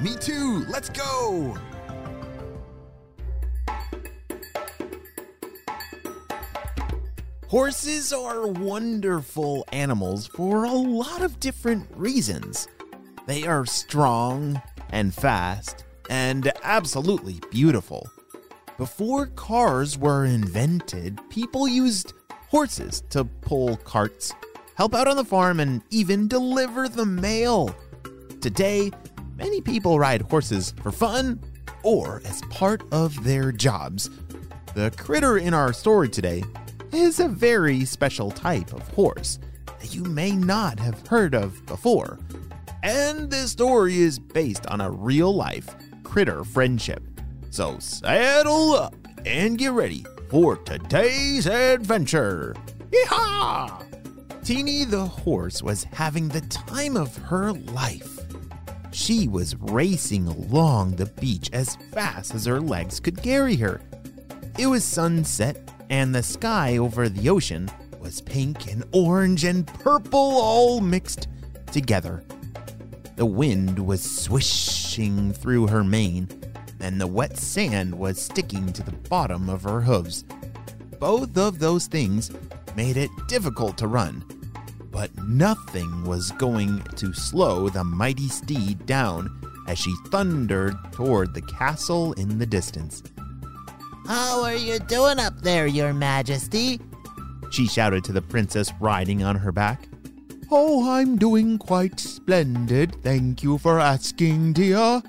Me too! Let's go! Horses are wonderful animals for a lot of different reasons. They are strong and fast and absolutely beautiful. Before cars were invented, people used horses to pull carts, help out on the farm, and even deliver the mail. Today, many people ride horses for fun or as part of their jobs. The critter in our story today is a very special type of horse that you may not have heard of before. And this story is based on a real life critter friendship. So saddle up and get ready for today's adventure. Yeehaw! Teeny the horse was having the time of her life. She was racing along the beach as fast as her legs could carry her. It was sunset, and the sky over the ocean was pink and orange and purple all mixed together. The wind was swishing through her mane, and the wet sand was sticking to the bottom of her hooves. Both of those things made it difficult to run, but nothing was going to slow the mighty steed down as she thundered toward the castle in the distance. How are you doing up there, Your Majesty? She shouted to the princess riding on her back. Oh, I'm doing quite splendid. Thank you for asking, dear.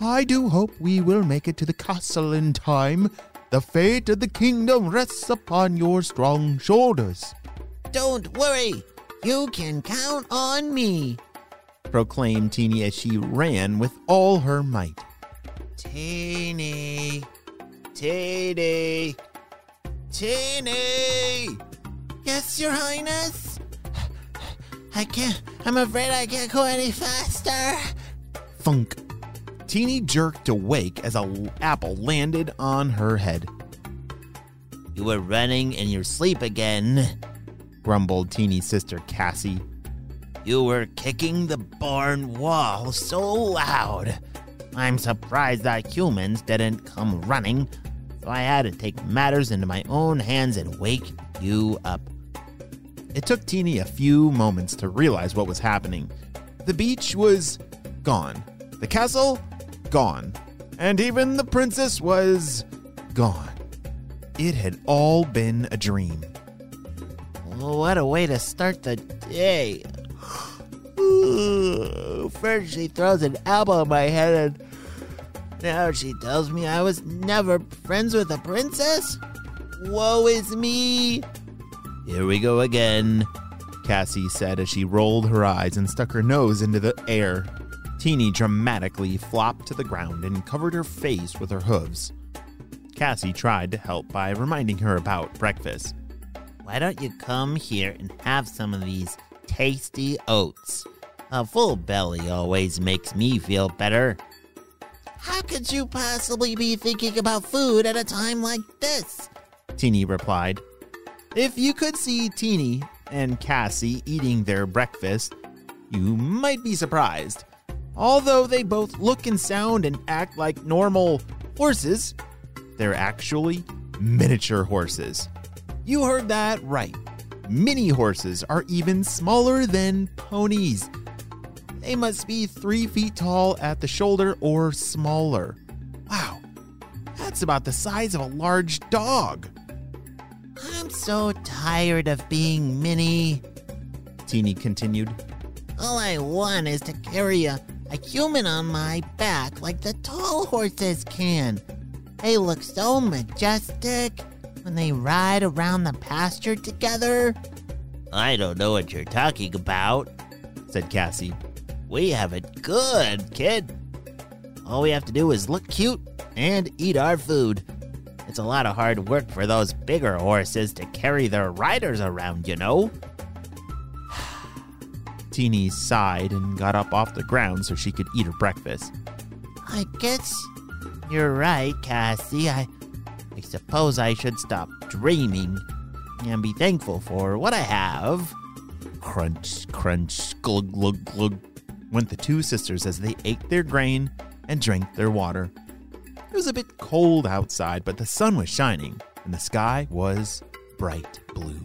I do hope we will make it to the castle in time. The fate of the kingdom rests upon your strong shoulders. Don't worry, you can count on me. Proclaimed Teeny as she ran with all her might. Teeny, Teeny, Teeny. Yes, Your Highness. I can't. I'm afraid I can't go any faster. Funk. Teeny jerked awake as an apple landed on her head. You were running in your sleep again, grumbled Teeny's sister Cassie. You were kicking the barn wall so loud. I'm surprised that humans didn't come running, so I had to take matters into my own hands and wake you up. It took Teeny a few moments to realize what was happening. The beach was gone. The castle, gone. And even the princess was gone. It had all been a dream. What a way to start the day. First, she throws an apple in my head, and now she tells me I was never friends with a princess? Woe is me! Here we go again, Cassie said as she rolled her eyes and stuck her nose into the air. Teeny dramatically flopped to the ground and covered her face with her hooves. Cassie tried to help by reminding her about breakfast. Why don't you come here and have some of these tasty oats? A full belly always makes me feel better. How could you possibly be thinking about food at a time like this? Teeny replied. If you could see Teeny and Cassie eating their breakfast, you might be surprised. Although they both look and sound and act like normal horses, they're actually miniature horses. You heard that right. Mini horses are even smaller than ponies. They must be three feet tall at the shoulder or smaller. Wow, that's about the size of a large dog. I'm so tired of being mini. Teeny continued. All I want is to carry a, a human on my back like the tall horses can. They look so majestic when they ride around the pasture together. I don't know what you're talking about, said Cassie. We have it good, kid. All we have to do is look cute and eat our food. It's a lot of hard work for those bigger horses to carry their riders around, you know? Teeny sighed and got up off the ground so she could eat her breakfast. I guess you're right, Cassie. I, I suppose I should stop dreaming and be thankful for what I have. Crunch, crunch, glug, glug, glug, went the two sisters as they ate their grain and drank their water. It was a bit cold outside, but the sun was shining and the sky was bright blue.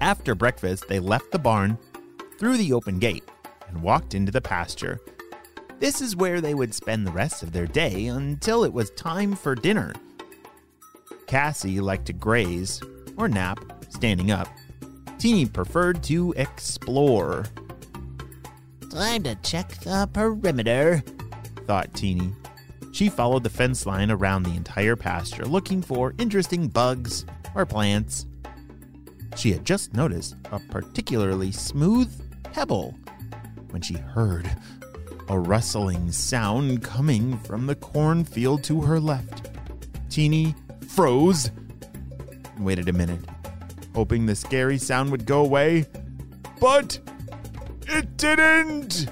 After breakfast, they left the barn through the open gate and walked into the pasture. This is where they would spend the rest of their day until it was time for dinner. Cassie liked to graze or nap standing up. Teeny preferred to explore, Time to check the perimeter. thought Teeny. She followed the fence line around the entire pasture looking for interesting bugs or plants. She had just noticed a particularly smooth pebble when she heard a rustling sound coming from the cornfield to her left. Teeny froze and waited a minute, hoping the scary sound would go away. But it didn't!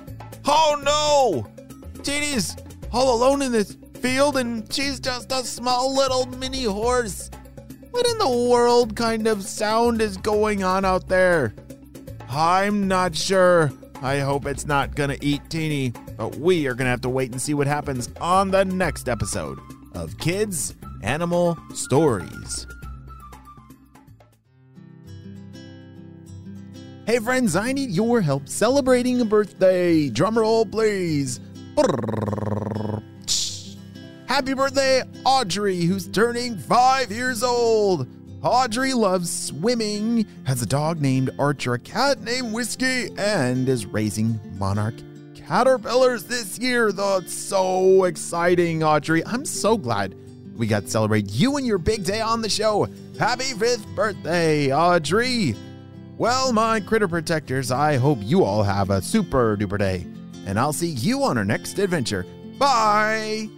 Oh no! Teeny's all alone in this field and she's just a small little mini horse. What in the world kind of sound is going on out there? I'm not sure. I hope it's not gonna eat Teeny, but we are gonna have to wait and see what happens on the next episode of Kids Animal Stories. Hey friends, I need your help celebrating a birthday. Drumroll, please. Happy birthday, Audrey, who's turning five years old. Audrey loves swimming, has a dog named Archer, a cat named Whiskey, and is raising monarch caterpillars this year. That's so exciting, Audrey. I'm so glad we got to celebrate you and your big day on the show. Happy fifth birthday, Audrey. Well, my critter protectors, I hope you all have a super duper day. And I'll see you on our next adventure. Bye!